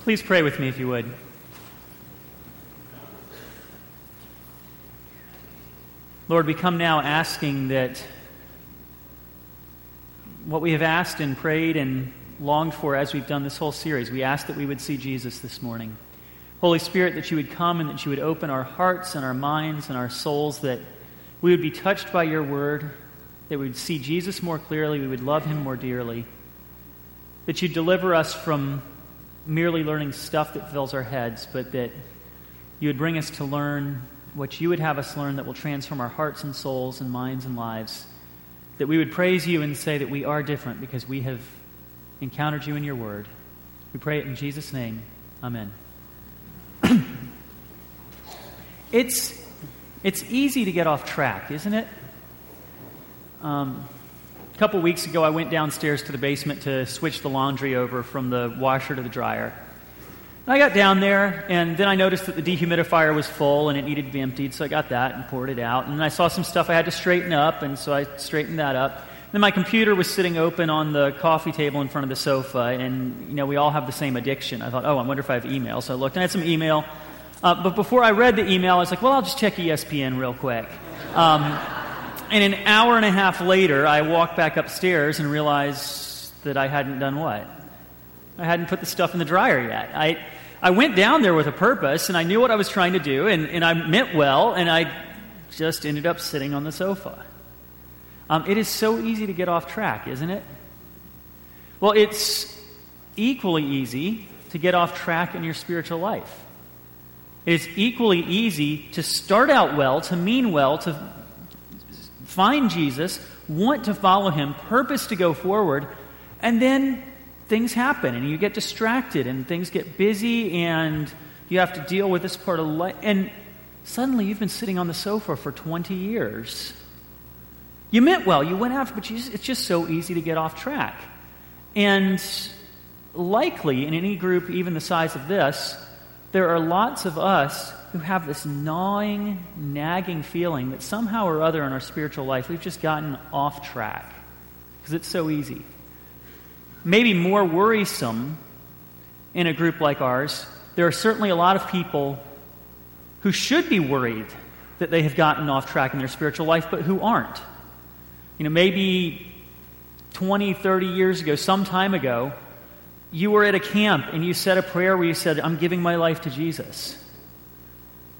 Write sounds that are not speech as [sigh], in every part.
Please pray with me if you would. Lord, we come now asking that what we have asked and prayed and longed for as we've done this whole series, we ask that we would see Jesus this morning. Holy Spirit, that you would come and that you would open our hearts and our minds and our souls, that we would be touched by your word, that we would see Jesus more clearly, we would love him more dearly, that you deliver us from merely learning stuff that fills our heads, but that you would bring us to learn what you would have us learn that will transform our hearts and souls and minds and lives. That we would praise you and say that we are different because we have encountered you in your word. We pray it in Jesus' name. Amen. [clears throat] it's, it's easy to get off track, isn't it? Um, a couple weeks ago, I went downstairs to the basement to switch the laundry over from the washer to the dryer. And I got down there, and then I noticed that the dehumidifier was full and it needed to be emptied, so I got that and poured it out. And then I saw some stuff I had to straighten up, and so I straightened that up. Then my computer was sitting open on the coffee table in front of the sofa, and you know we all have the same addiction. I thought, oh, I wonder if I have email. So I looked, and I had some email. Uh, but before I read the email, I was like, well, I'll just check ESPN real quick. Um, and an hour and a half later, I walked back upstairs and realized that I hadn't done what? I hadn't put the stuff in the dryer yet. I, I went down there with a purpose, and I knew what I was trying to do, and, and I meant well, and I just ended up sitting on the sofa. Um, it is so easy to get off track, isn't it? Well, it's equally easy to get off track in your spiritual life. It is equally easy to start out well, to mean well, to find Jesus, want to follow him, purpose to go forward, and then things happen and you get distracted and things get busy and you have to deal with this part of life. And suddenly you've been sitting on the sofa for 20 years. You meant well, you went after, but just, it's just so easy to get off track. And likely in any group, even the size of this, there are lots of us who have this gnawing, nagging feeling that somehow or other in our spiritual life we've just gotten off track because it's so easy maybe more worrisome in a group like ours, there are certainly a lot of people who should be worried that they have gotten off track in their spiritual life, but who aren't. You know, maybe 20, 30 years ago, some time ago, you were at a camp and you said a prayer where you said, I'm giving my life to Jesus.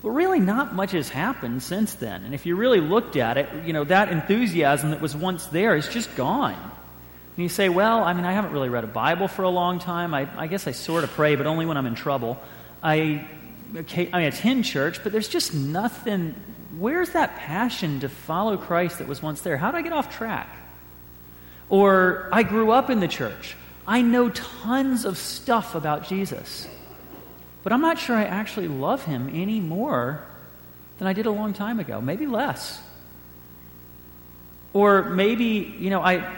But really, not much has happened since then. And if you really looked at it, you know, that enthusiasm that was once there is just gone. And you say, well, I mean, I haven't really read a Bible for a long time. I, I guess I sort of pray, but only when I'm in trouble. I, okay, I attend church, but there's just nothing. Where's that passion to follow Christ that was once there? How did I get off track? Or I grew up in the church. I know tons of stuff about Jesus, but I'm not sure I actually love him any more than I did a long time ago, maybe less. Or maybe, you know, I,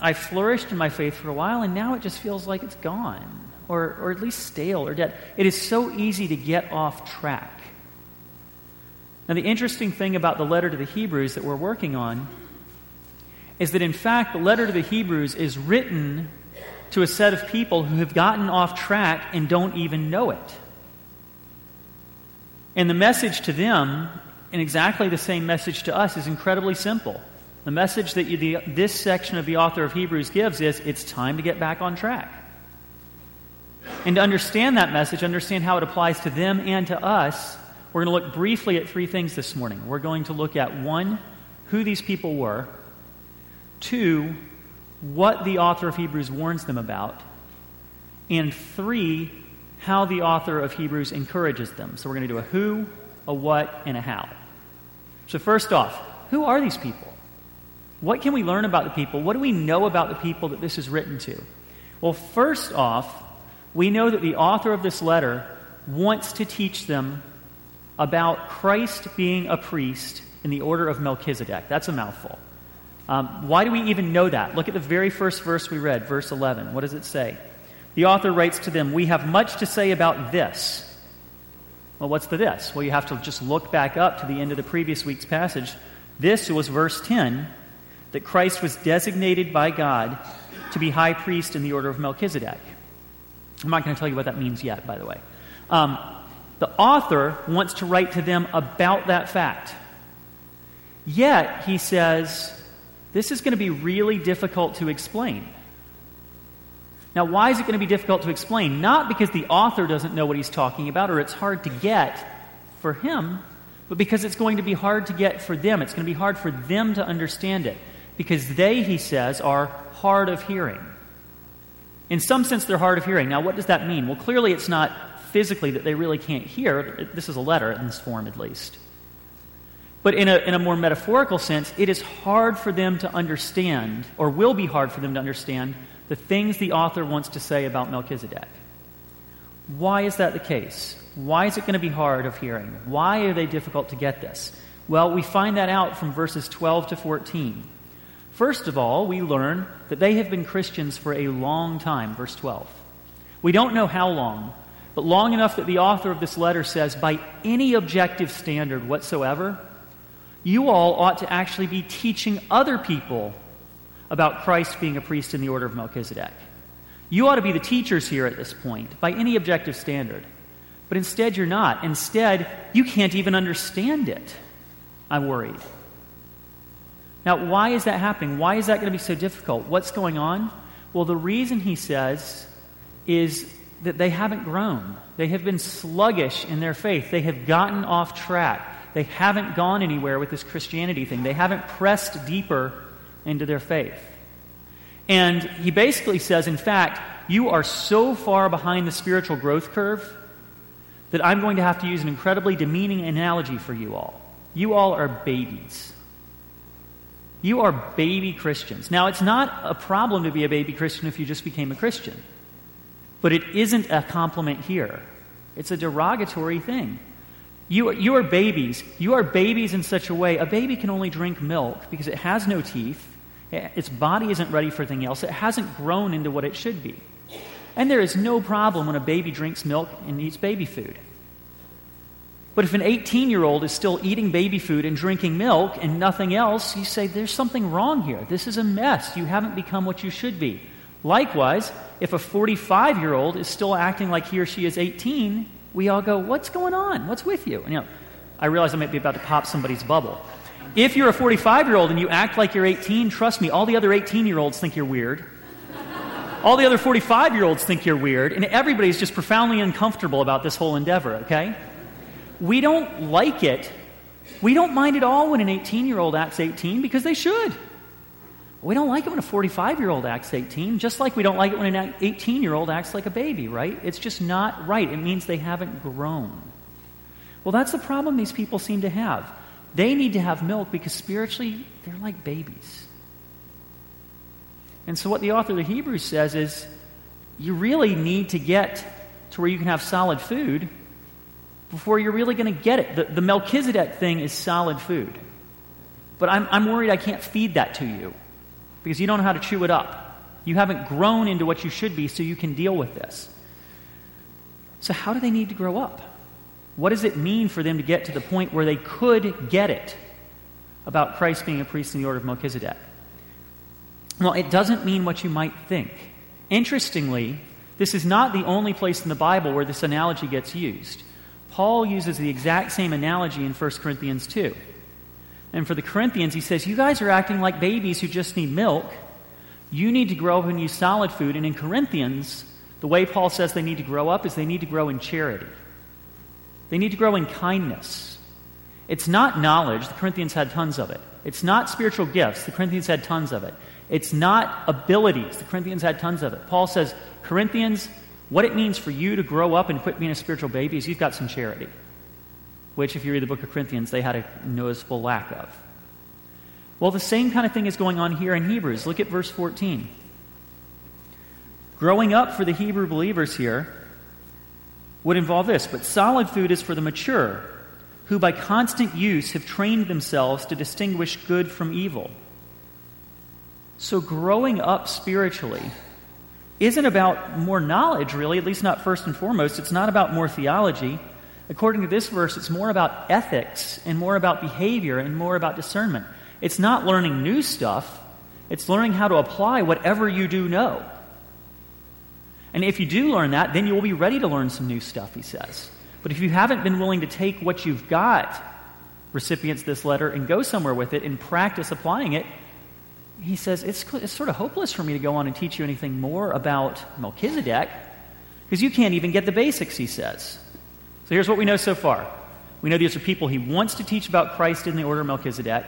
I flourished in my faith for a while, and now it just feels like it's gone, or, or at least stale or dead. It is so easy to get off track. Now, the interesting thing about the letter to the Hebrews that we're working on is that, in fact, the letter to the Hebrews is written to a set of people who have gotten off track and don't even know it. And the message to them, and exactly the same message to us, is incredibly simple. The message that you, the, this section of the author of Hebrews gives is it's time to get back on track. And to understand that message, understand how it applies to them and to us, we're going to look briefly at three things this morning. We're going to look at one, who these people were, two, what the author of Hebrews warns them about, and three, how the author of Hebrews encourages them. So we're going to do a who, a what, and a how. So, first off, who are these people? What can we learn about the people? What do we know about the people that this is written to? Well, first off, we know that the author of this letter wants to teach them about Christ being a priest in the order of Melchizedek. That's a mouthful. Um, why do we even know that? Look at the very first verse we read, verse 11. What does it say? The author writes to them, We have much to say about this. Well, what's the this? Well, you have to just look back up to the end of the previous week's passage. This was verse 10 that Christ was designated by God to be high priest in the order of Melchizedek. I'm not going to tell you what that means yet, by the way. Um, the author wants to write to them about that fact. Yet, he says, this is going to be really difficult to explain. Now, why is it going to be difficult to explain? Not because the author doesn't know what he's talking about or it's hard to get for him, but because it's going to be hard to get for them. It's going to be hard for them to understand it. Because they, he says, are hard of hearing. In some sense, they're hard of hearing. Now, what does that mean? Well, clearly, it's not physically that they really can't hear. This is a letter in this form, at least. But in a, in a more metaphorical sense, it is hard for them to understand, or will be hard for them to understand, the things the author wants to say about Melchizedek. Why is that the case? Why is it going to be hard of hearing? Why are they difficult to get this? Well, we find that out from verses 12 to 14. First of all, we learn that they have been Christians for a long time, verse 12. We don't know how long, but long enough that the author of this letter says, by any objective standard whatsoever, you all ought to actually be teaching other people about Christ being a priest in the order of Melchizedek. You ought to be the teachers here at this point, by any objective standard. But instead, you're not. Instead, you can't even understand it. I'm worried. Now, why is that happening? Why is that going to be so difficult? What's going on? Well, the reason he says is that they haven't grown. They have been sluggish in their faith. They have gotten off track. They haven't gone anywhere with this Christianity thing. They haven't pressed deeper into their faith. And he basically says, in fact, you are so far behind the spiritual growth curve that I'm going to have to use an incredibly demeaning analogy for you all. You all are babies. You are baby Christians. Now, it's not a problem to be a baby Christian if you just became a Christian, but it isn't a compliment here. It's a derogatory thing. You, you are babies. You are babies in such a way. A baby can only drink milk because it has no teeth. Its body isn't ready for anything else. It hasn't grown into what it should be. And there is no problem when a baby drinks milk and eats baby food. But if an 18 year old is still eating baby food and drinking milk and nothing else, you say, there's something wrong here. This is a mess. You haven't become what you should be. Likewise, if a 45 year old is still acting like he or she is 18, we all go, What's going on? What's with you? And, you know, I realize I might be about to pop somebody's bubble. If you're a 45 year old and you act like you're 18, trust me, all the other 18 year olds think you're weird. All the other 45 year olds think you're weird, and everybody's just profoundly uncomfortable about this whole endeavor, okay? We don't like it. We don't mind at all when an 18 year old acts 18 because they should. We don't like it when a 45 year old acts 18, just like we don't like it when an 18 year old acts like a baby, right? It's just not right. It means they haven't grown. Well, that's the problem these people seem to have. They need to have milk because spiritually they're like babies. And so, what the author of the Hebrews says is you really need to get to where you can have solid food before you're really going to get it. The, the Melchizedek thing is solid food. But I'm, I'm worried I can't feed that to you because you don't know how to chew it up. You haven't grown into what you should be so you can deal with this. So, how do they need to grow up? What does it mean for them to get to the point where they could get it about Christ being a priest in the order of Melchizedek? Well, it doesn't mean what you might think. Interestingly, this is not the only place in the Bible where this analogy gets used. Paul uses the exact same analogy in 1 Corinthians 2. And for the Corinthians, he says, You guys are acting like babies who just need milk. You need to grow up and use solid food. And in Corinthians, the way Paul says they need to grow up is they need to grow in charity. They need to grow in kindness. It's not knowledge. The Corinthians had tons of it. It's not spiritual gifts. The Corinthians had tons of it. It's not abilities. The Corinthians had tons of it. Paul says, Corinthians, what it means for you to grow up and quit being a spiritual baby is you've got some charity which, if you read the book of Corinthians, they had a noticeable lack of. Well, the same kind of thing is going on here in Hebrews. Look at verse 14. Growing up for the Hebrew believers here would involve this, but solid food is for the mature, who by constant use have trained themselves to distinguish good from evil. So, growing up spiritually isn't about more knowledge, really, at least not first and foremost. It's not about more theology. According to this verse, it's more about ethics and more about behavior and more about discernment. It's not learning new stuff, it's learning how to apply whatever you do know. And if you do learn that, then you will be ready to learn some new stuff, he says. But if you haven't been willing to take what you've got, recipients this letter, and go somewhere with it and practice applying it, he says, it's, it's sort of hopeless for me to go on and teach you anything more about Melchizedek because you can't even get the basics, he says. So here's what we know so far. We know these are people he wants to teach about Christ in the order of Melchizedek.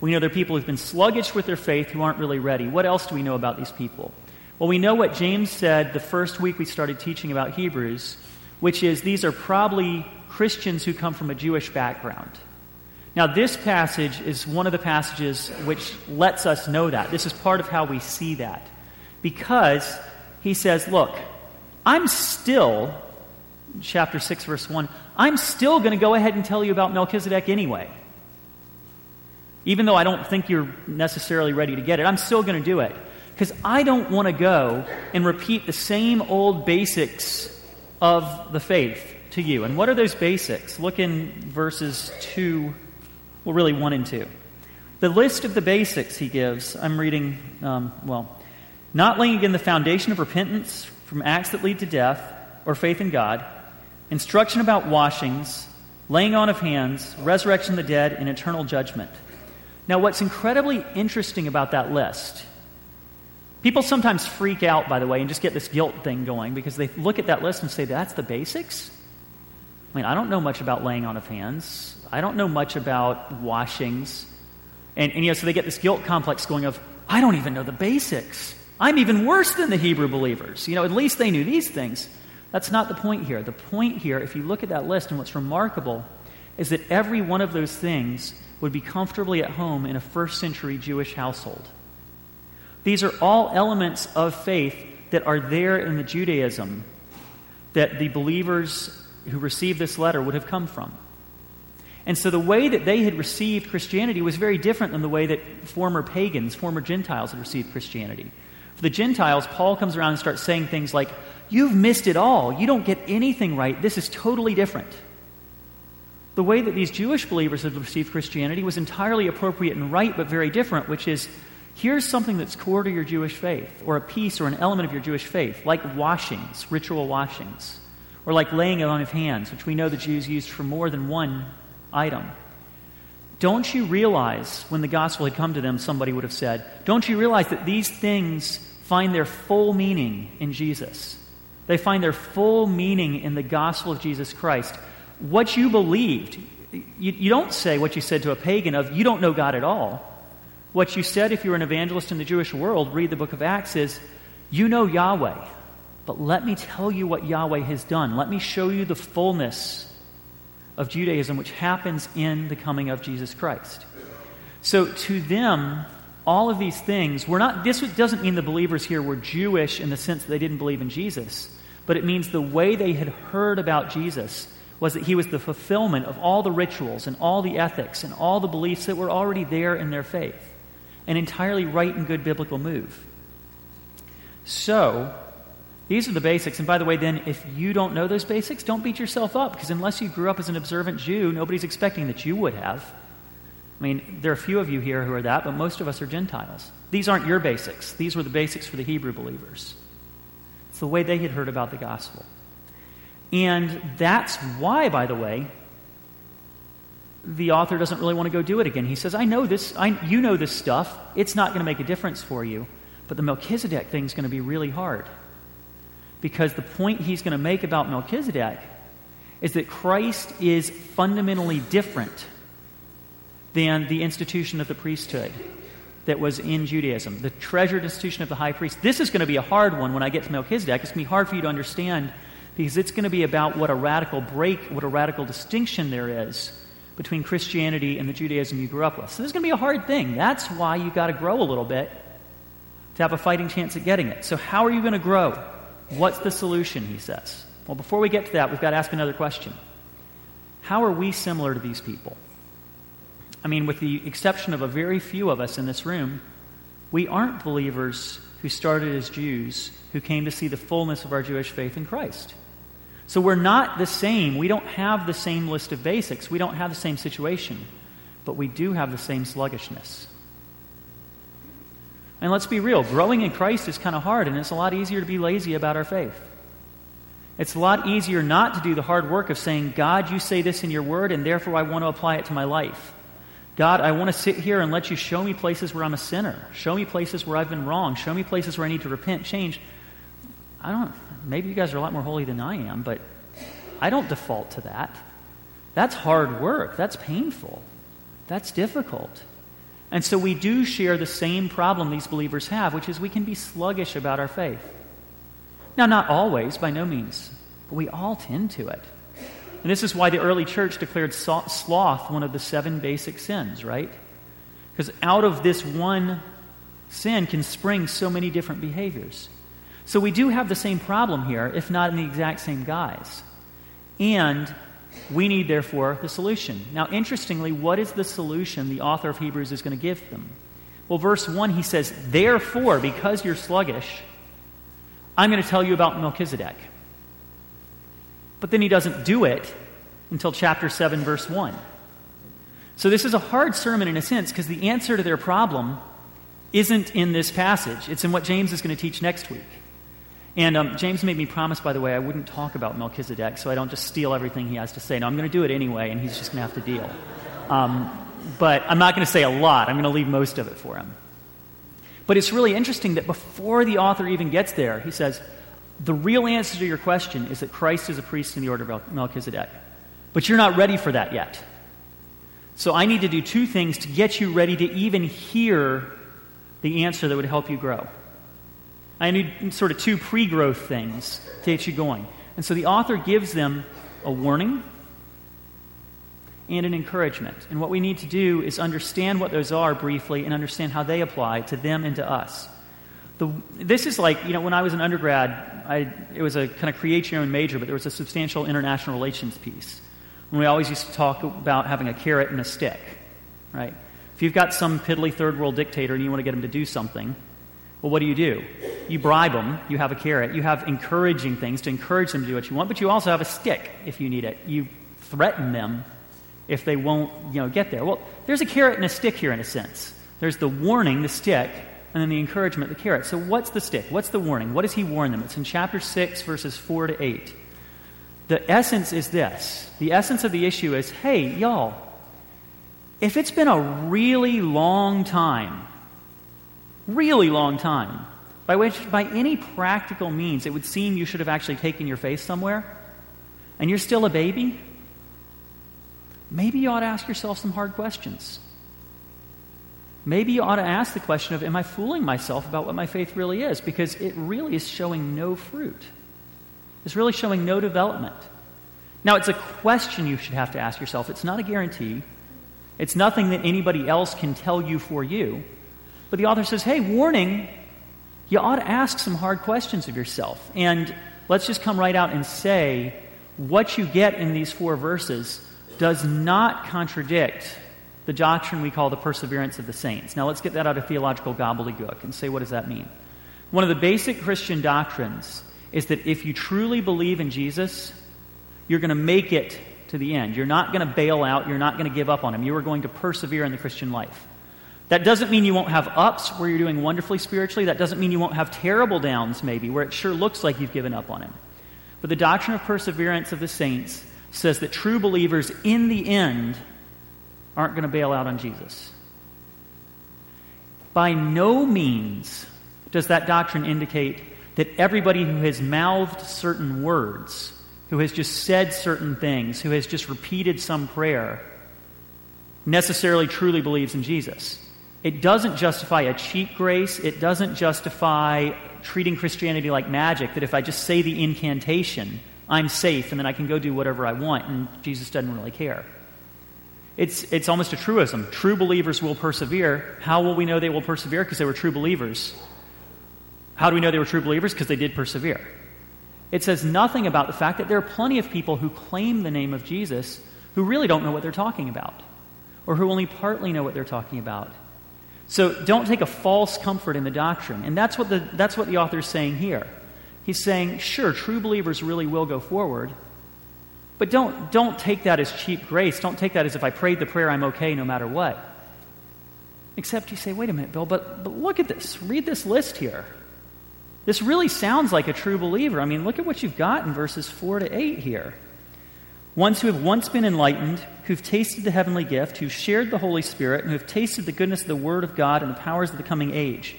We know they're people who've been sluggish with their faith who aren't really ready. What else do we know about these people? Well, we know what James said the first week we started teaching about Hebrews, which is these are probably Christians who come from a Jewish background. Now, this passage is one of the passages which lets us know that. This is part of how we see that. Because he says, Look, I'm still, chapter 6, verse 1, I'm still going to go ahead and tell you about Melchizedek anyway. Even though I don't think you're necessarily ready to get it, I'm still going to do it. Because I don't want to go and repeat the same old basics of the faith to you. And what are those basics? Look in verses 2 well, really one and two. The list of the basics he gives, I'm reading, um, well, not laying again the foundation of repentance from acts that lead to death or faith in God, instruction about washings, laying on of hands, resurrection of the dead, and eternal judgment. Now, what's incredibly interesting about that list, people sometimes freak out, by the way, and just get this guilt thing going because they look at that list and say, that's the basics? I mean, I don't know much about laying on of hands. I don't know much about washings. And, and you know, so they get this guilt complex going of, I don't even know the basics. I'm even worse than the Hebrew believers. You know, at least they knew these things. That's not the point here. The point here, if you look at that list, and what's remarkable is that every one of those things would be comfortably at home in a first century Jewish household. These are all elements of faith that are there in the Judaism that the believers who received this letter would have come from. And so the way that they had received Christianity was very different than the way that former pagans, former Gentiles had received Christianity. For the Gentiles, Paul comes around and starts saying things like, You've missed it all. You don't get anything right. This is totally different. The way that these Jewish believers had received Christianity was entirely appropriate and right, but very different, which is here's something that's core to your Jewish faith, or a piece or an element of your Jewish faith, like washings, ritual washings, or like laying on of hands, which we know the Jews used for more than one item. Don't you realize, when the gospel had come to them, somebody would have said, Don't you realize that these things find their full meaning in Jesus? They find their full meaning in the gospel of Jesus Christ. What you believed, you, you don't say what you said to a pagan of, You don't know God at all. What you said if you were an evangelist in the Jewish world, read the book of Acts, is, You know Yahweh, but let me tell you what Yahweh has done. Let me show you the fullness of Judaism, which happens in the coming of Jesus Christ. So to them, all of these things were not, this doesn't mean the believers here were Jewish in the sense that they didn't believe in Jesus, but it means the way they had heard about Jesus was that he was the fulfillment of all the rituals and all the ethics and all the beliefs that were already there in their faith. An entirely right and good biblical move. So, these are the basics. And by the way, then, if you don't know those basics, don't beat yourself up, because unless you grew up as an observant Jew, nobody's expecting that you would have. I mean, there are a few of you here who are that, but most of us are Gentiles. These aren't your basics, these were the basics for the Hebrew believers. It's the way they had heard about the gospel. And that's why, by the way, the author doesn't really want to go do it again. He says, I know this, I, you know this stuff. It's not going to make a difference for you, but the Melchizedek thing is going to be really hard because the point he's going to make about Melchizedek is that Christ is fundamentally different than the institution of the priesthood that was in Judaism, the treasured institution of the high priest. This is going to be a hard one when I get to Melchizedek. It's going to be hard for you to understand because it's going to be about what a radical break, what a radical distinction there is between Christianity and the Judaism you grew up with. So this is going to be a hard thing. That's why you got to grow a little bit to have a fighting chance at getting it. So how are you going to grow? What's the solution, he says? Well, before we get to that, we've got to ask another question. How are we similar to these people? I mean, with the exception of a very few of us in this room, we aren't believers who started as Jews who came to see the fullness of our Jewish faith in Christ. So we're not the same. We don't have the same list of basics. We don't have the same situation. But we do have the same sluggishness. And let's be real, growing in Christ is kind of hard, and it's a lot easier to be lazy about our faith. It's a lot easier not to do the hard work of saying, God, you say this in your word, and therefore I want to apply it to my life. God, I want to sit here and let you show me places where I'm a sinner. Show me places where I've been wrong. Show me places where I need to repent, change. I don't, maybe you guys are a lot more holy than I am, but I don't default to that. That's hard work. That's painful. That's difficult. And so we do share the same problem these believers have, which is we can be sluggish about our faith. Now, not always, by no means, but we all tend to it. And this is why the early church declared sloth one of the seven basic sins, right? Because out of this one sin can spring so many different behaviors. So we do have the same problem here, if not in the exact same guise. And we need, therefore, the solution. Now, interestingly, what is the solution the author of Hebrews is going to give them? Well, verse 1, he says, Therefore, because you're sluggish, I'm going to tell you about Melchizedek. But then he doesn't do it until chapter 7, verse 1. So this is a hard sermon in a sense because the answer to their problem isn't in this passage, it's in what James is going to teach next week. And um, James made me promise, by the way, I wouldn't talk about Melchizedek so I don't just steal everything he has to say. No, I'm going to do it anyway, and he's just going to have to deal. Um, but I'm not going to say a lot. I'm going to leave most of it for him. But it's really interesting that before the author even gets there, he says, the real answer to your question is that Christ is a priest in the order of Melchizedek. But you're not ready for that yet. So I need to do two things to get you ready to even hear the answer that would help you grow. I need sort of two pre growth things to get you going. And so the author gives them a warning and an encouragement. And what we need to do is understand what those are briefly and understand how they apply to them and to us. The, this is like, you know, when I was an undergrad, I, it was a kind of create your own major, but there was a substantial international relations piece. And we always used to talk about having a carrot and a stick, right? If you've got some piddly third world dictator and you want to get him to do something, well, what do you do? You bribe them, you have a carrot, you have encouraging things to encourage them to do what you want, but you also have a stick if you need it. You threaten them if they won't, you know, get there. Well, there's a carrot and a stick here in a sense. There's the warning, the stick, and then the encouragement, the carrot. So what's the stick? What's the warning? What does he warn them? It's in chapter 6, verses 4 to 8. The essence is this. The essence of the issue is, hey, y'all, if it's been a really long time, really long time, by which, by any practical means, it would seem you should have actually taken your faith somewhere, and you're still a baby, maybe you ought to ask yourself some hard questions. Maybe you ought to ask the question of, Am I fooling myself about what my faith really is? Because it really is showing no fruit. It's really showing no development. Now, it's a question you should have to ask yourself. It's not a guarantee, it's nothing that anybody else can tell you for you. But the author says, Hey, warning, you ought to ask some hard questions of yourself. And let's just come right out and say, what you get in these four verses does not contradict the doctrine we call the perseverance of the saints. Now let's get that out of theological gobbledygook and say, what does that mean? One of the basic Christian doctrines is that if you truly believe in Jesus, you're going to make it to the end. You're not going to bail out. You're not going to give up on him. You are going to persevere in the Christian life. That doesn't mean you won't have ups where you're doing wonderfully spiritually. That doesn't mean you won't have terrible downs, maybe, where it sure looks like you've given up on him. But the doctrine of perseverance of the saints says that true believers, in the end, aren't going to bail out on Jesus. By no means does that doctrine indicate that everybody who has mouthed certain words, who has just said certain things, who has just repeated some prayer, necessarily truly believes in Jesus. It doesn't justify a cheap grace. It doesn't justify treating Christianity like magic, that if I just say the incantation, I'm safe and then I can go do whatever I want, and Jesus doesn't really care. It's, it's almost a truism. True believers will persevere. How will we know they will persevere? Because they were true believers. How do we know they were true believers? Because they did persevere. It says nothing about the fact that there are plenty of people who claim the name of Jesus who really don't know what they're talking about, or who only partly know what they're talking about. So don't take a false comfort in the doctrine. And that's what the, that's what the author is saying here. He's saying, sure, true believers really will go forward, but don't, don't take that as cheap grace. Don't take that as if I prayed the prayer, I'm okay no matter what. Except you say, wait a minute, Bill, but, but look at this. Read this list here. This really sounds like a true believer. I mean, look at what you've got in verses 4 to 8 here. Ones who have once been enlightened, who've tasted the heavenly gift, who've shared the Holy Spirit, and who've tasted the goodness of the Word of God and the powers of the coming age.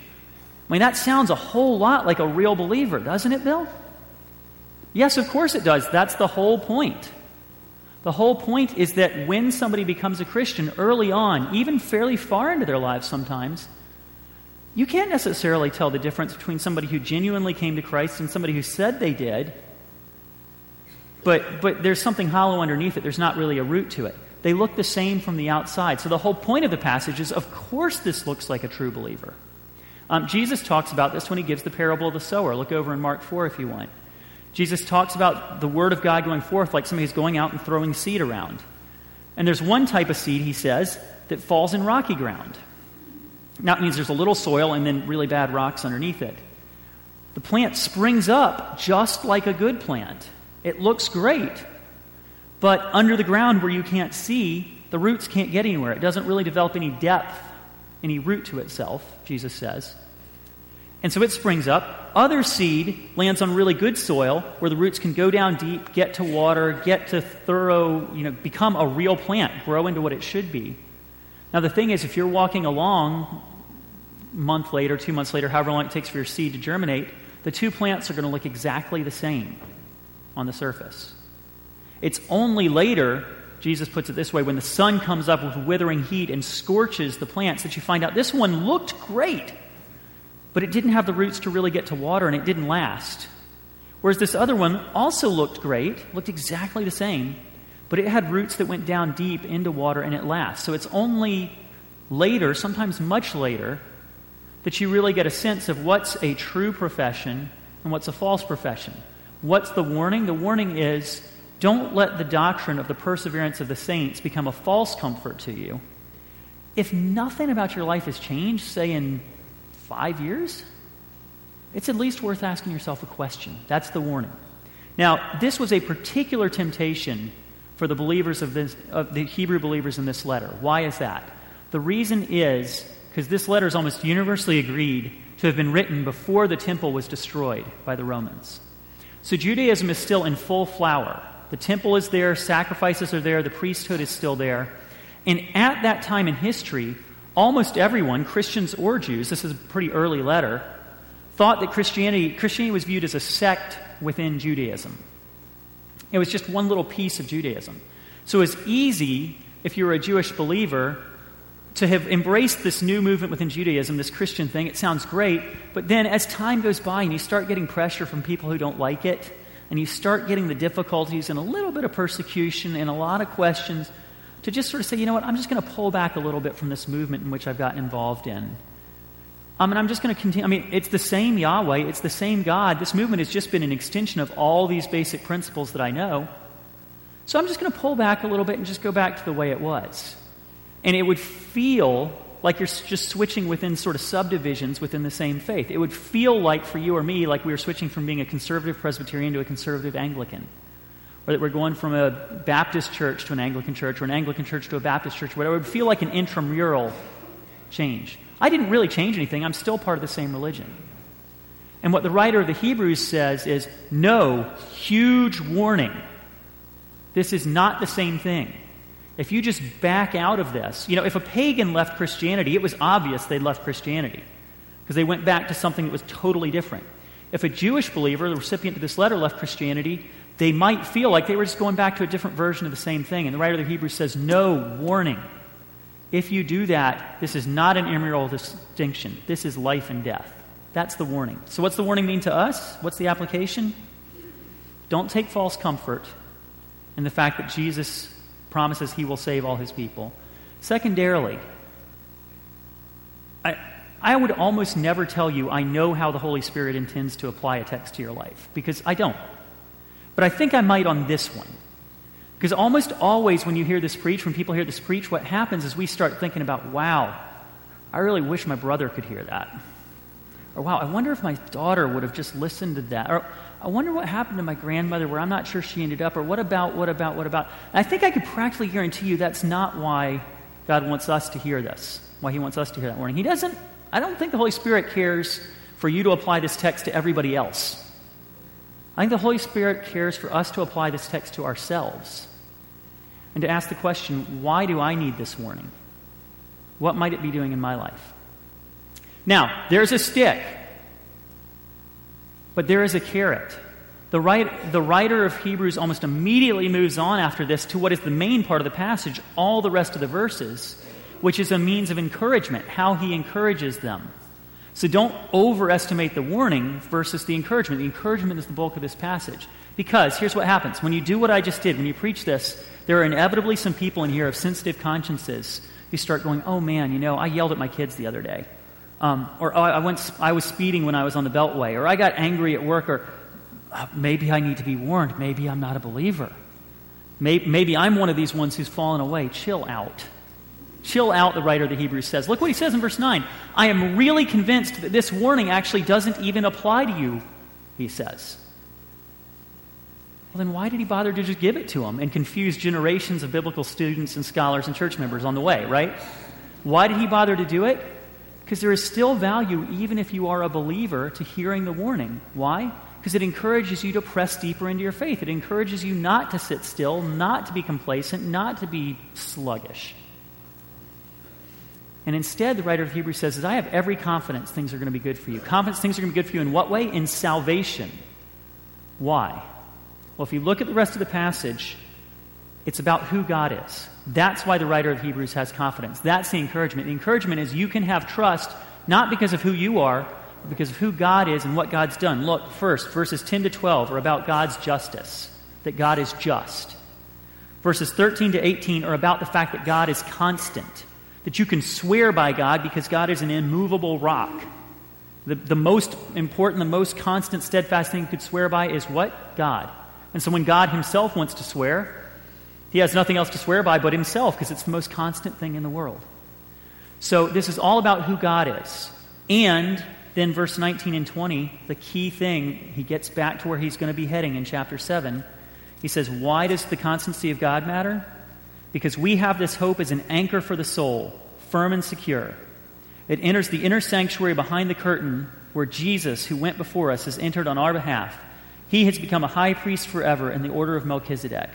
I mean, that sounds a whole lot like a real believer, doesn't it, Bill? Yes, of course it does. That's the whole point. The whole point is that when somebody becomes a Christian early on, even fairly far into their lives sometimes, you can't necessarily tell the difference between somebody who genuinely came to Christ and somebody who said they did. But, but there's something hollow underneath it. There's not really a root to it. They look the same from the outside. So the whole point of the passage is of course, this looks like a true believer. Um, Jesus talks about this when he gives the parable of the sower. Look over in Mark 4 if you want. Jesus talks about the word of God going forth like somebody who's going out and throwing seed around. And there's one type of seed, he says, that falls in rocky ground. Now it means there's a little soil and then really bad rocks underneath it. The plant springs up just like a good plant. It looks great. But under the ground where you can't see, the roots can't get anywhere. It doesn't really develop any depth, any root to itself, Jesus says. And so it springs up. Other seed lands on really good soil where the roots can go down deep, get to water, get to thorough, you know, become a real plant, grow into what it should be. Now, the thing is, if you're walking along month later, two months later, however long it takes for your seed to germinate, the two plants are going to look exactly the same on the surface. It's only later, Jesus puts it this way, when the sun comes up with withering heat and scorches the plants that you find out this one looked great but it didn't have the roots to really get to water and it didn't last. Whereas this other one also looked great, looked exactly the same, but it had roots that went down deep into water and it lasts. So it's only later, sometimes much later, that you really get a sense of what's a true profession and what's a false profession. What's the warning? The warning is don't let the doctrine of the perseverance of the saints become a false comfort to you. If nothing about your life has changed, say in five years? It's at least worth asking yourself a question. That's the warning. Now, this was a particular temptation for the believers of, this, of the Hebrew believers in this letter. Why is that? The reason is because this letter is almost universally agreed to have been written before the temple was destroyed by the Romans. So Judaism is still in full flower. The temple is there, sacrifices are there, the priesthood is still there. And at that time in history, almost everyone, Christians or Jews, this is a pretty early letter, thought that Christianity, Christianity was viewed as a sect within Judaism. It was just one little piece of Judaism. So it was easy, if you were a Jewish believer, to have embraced this new movement within Judaism, this Christian thing. It sounds great, but then as time goes by and you start getting pressure from people who don't like it, and you start getting the difficulties and a little bit of persecution and a lot of questions, to just sort of say, you know what, I'm just going to pull back a little bit from this movement in which I've gotten involved in. I mean, I'm just going to continue. I mean, it's the same Yahweh, it's the same God. This movement has just been an extension of all these basic principles that I know. So I'm just going to pull back a little bit and just go back to the way it was. And it would feel like you're just switching within sort of subdivisions within the same faith. It would feel like for you or me like we were switching from being a conservative Presbyterian to a conservative Anglican or that we're going from a Baptist church to an Anglican church, or an Anglican church to a Baptist church, whatever. It would feel like an intramural change. I didn't really change anything. I'm still part of the same religion. And what the writer of the Hebrews says is no, huge warning. This is not the same thing. If you just back out of this, you know, if a pagan left Christianity, it was obvious they'd left Christianity because they went back to something that was totally different. If a Jewish believer, the recipient of this letter, left Christianity, they might feel like they were just going back to a different version of the same thing. And the writer of the Hebrews says, No, warning. If you do that, this is not an immoral distinction. This is life and death. That's the warning. So, what's the warning mean to us? What's the application? Don't take false comfort in the fact that Jesus promises he will save all his people. Secondarily, I, I would almost never tell you I know how the Holy Spirit intends to apply a text to your life because I don't. But I think I might on this one. Because almost always when you hear this preach, when people hear this preach, what happens is we start thinking about, wow, I really wish my brother could hear that. Or wow, I wonder if my daughter would have just listened to that. Or I wonder what happened to my grandmother where I'm not sure she ended up. Or what about, what about, what about? And I think I could practically guarantee you that's not why God wants us to hear this. why he wants us to hear that warning. He doesn't, I don't think the Holy Spirit cares for you to apply this text to everybody else. I think the Holy Spirit cares for us to apply this text to ourselves and to ask the question why do I need this warning? What might it be doing in my life? Now, there's a stick, but there is a carrot. The, write, the writer of Hebrews almost immediately moves on after this to what is the main part of the passage, all the rest of the verses, which is a means of encouragement, how he encourages them. So don't overestimate the warning versus the encouragement. The encouragement is the bulk of this passage. Because here's what happens when you do what I just did, when you preach this, there are inevitably some people in here of sensitive consciences who start going, oh man, you know, I yelled at my kids the other day. Um, or oh, I, went, I was speeding when I was on the Beltway. Or I got angry at work. Or uh, maybe I need to be warned. Maybe I'm not a believer. Maybe, maybe I'm one of these ones who's fallen away. Chill out. Chill out, the writer of the Hebrews says. Look what he says in verse 9. I am really convinced that this warning actually doesn't even apply to you, he says. Well, then why did he bother to just give it to them and confuse generations of biblical students and scholars and church members on the way, right? Why did he bother to do it? Because there is still value, even if you are a believer, to hearing the warning. Why? Because it encourages you to press deeper into your faith. It encourages you not to sit still, not to be complacent, not to be sluggish. And instead, the writer of Hebrews says, I have every confidence things are going to be good for you. Confidence things are going to be good for you in what way? In salvation. Why? Well, if you look at the rest of the passage, it's about who God is. That's why the writer of Hebrews has confidence. That's the encouragement. The encouragement is you can have trust not because of who you are, but because of who God is and what God's done. Look, first, verses 10 to 12 are about God's justice, that God is just. Verses 13 to 18 are about the fact that God is constant that you can swear by God because God is an immovable rock. The, the most important, the most constant, steadfast thing you could swear by is what? God. And so when God himself wants to swear, he has nothing else to swear by but himself because it's the most constant thing in the world. So this is all about who God is. And then verse 19 and 20, the key thing, he gets back to where he's going to be heading in chapter 7. He says, Why does the constancy of God matter? because we have this hope as an anchor for the soul, firm and secure. It enters the inner sanctuary behind the curtain where Jesus, who went before us, has entered on our behalf. He has become a high priest forever in the order of Melchizedek.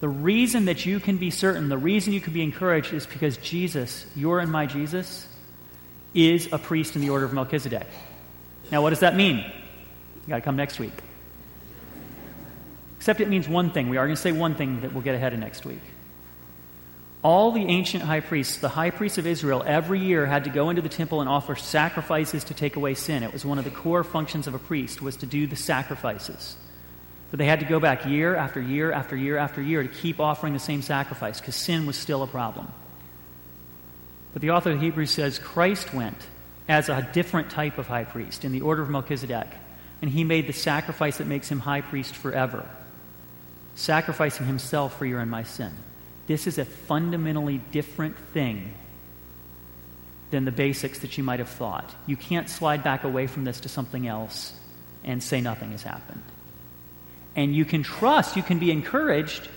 The reason that you can be certain, the reason you can be encouraged is because Jesus, your and my Jesus, is a priest in the order of Melchizedek. Now, what does that mean? You got to come next week. Except it means one thing. We are going to say one thing that we'll get ahead of next week. All the ancient high priests, the high priests of Israel, every year had to go into the temple and offer sacrifices to take away sin. It was one of the core functions of a priest was to do the sacrifices. But they had to go back year after year after year after year to keep offering the same sacrifice because sin was still a problem. But the author of Hebrews says Christ went as a different type of high priest in the order of Melchizedek, and he made the sacrifice that makes him high priest forever, sacrificing himself for your and my sin. This is a fundamentally different thing than the basics that you might have thought. You can't slide back away from this to something else and say nothing has happened. And you can trust, you can be encouraged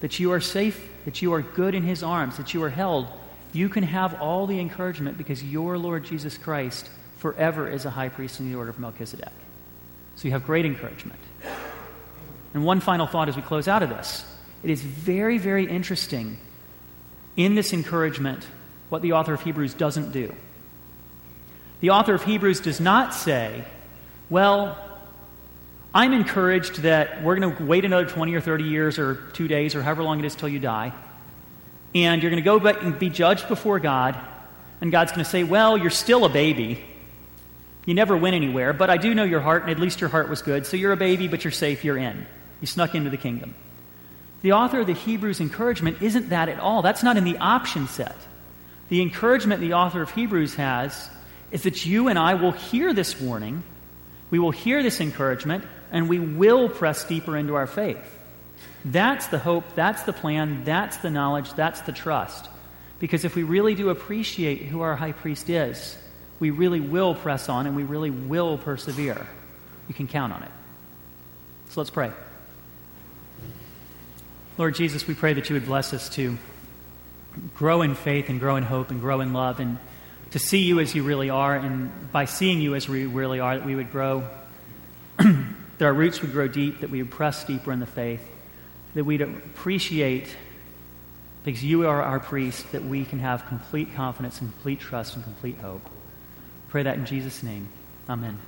that you are safe, that you are good in His arms, that you are held. You can have all the encouragement because your Lord Jesus Christ forever is a high priest in the order of Melchizedek. So you have great encouragement. And one final thought as we close out of this. It is very, very interesting in this encouragement what the author of Hebrews doesn't do. The author of Hebrews does not say, well, I'm encouraged that we're going to wait another 20 or 30 years or two days or however long it is till you die, and you're going to go back and be judged before God, and God's going to say, well, you're still a baby. You never went anywhere, but I do know your heart, and at least your heart was good, so you're a baby, but you're safe, you're in. You snuck into the kingdom. The author of the Hebrews encouragement isn't that at all. That's not in the option set. The encouragement the author of Hebrews has is that you and I will hear this warning, we will hear this encouragement, and we will press deeper into our faith. That's the hope, that's the plan, that's the knowledge, that's the trust. Because if we really do appreciate who our high priest is, we really will press on and we really will persevere. You can count on it. So let's pray. Lord Jesus, we pray that you would bless us to grow in faith and grow in hope and grow in love and to see you as you really are. And by seeing you as we really are, that we would grow, [clears throat] that our roots would grow deep, that we would press deeper in the faith, that we'd appreciate, because you are our priest, that we can have complete confidence and complete trust and complete hope. Pray that in Jesus' name. Amen.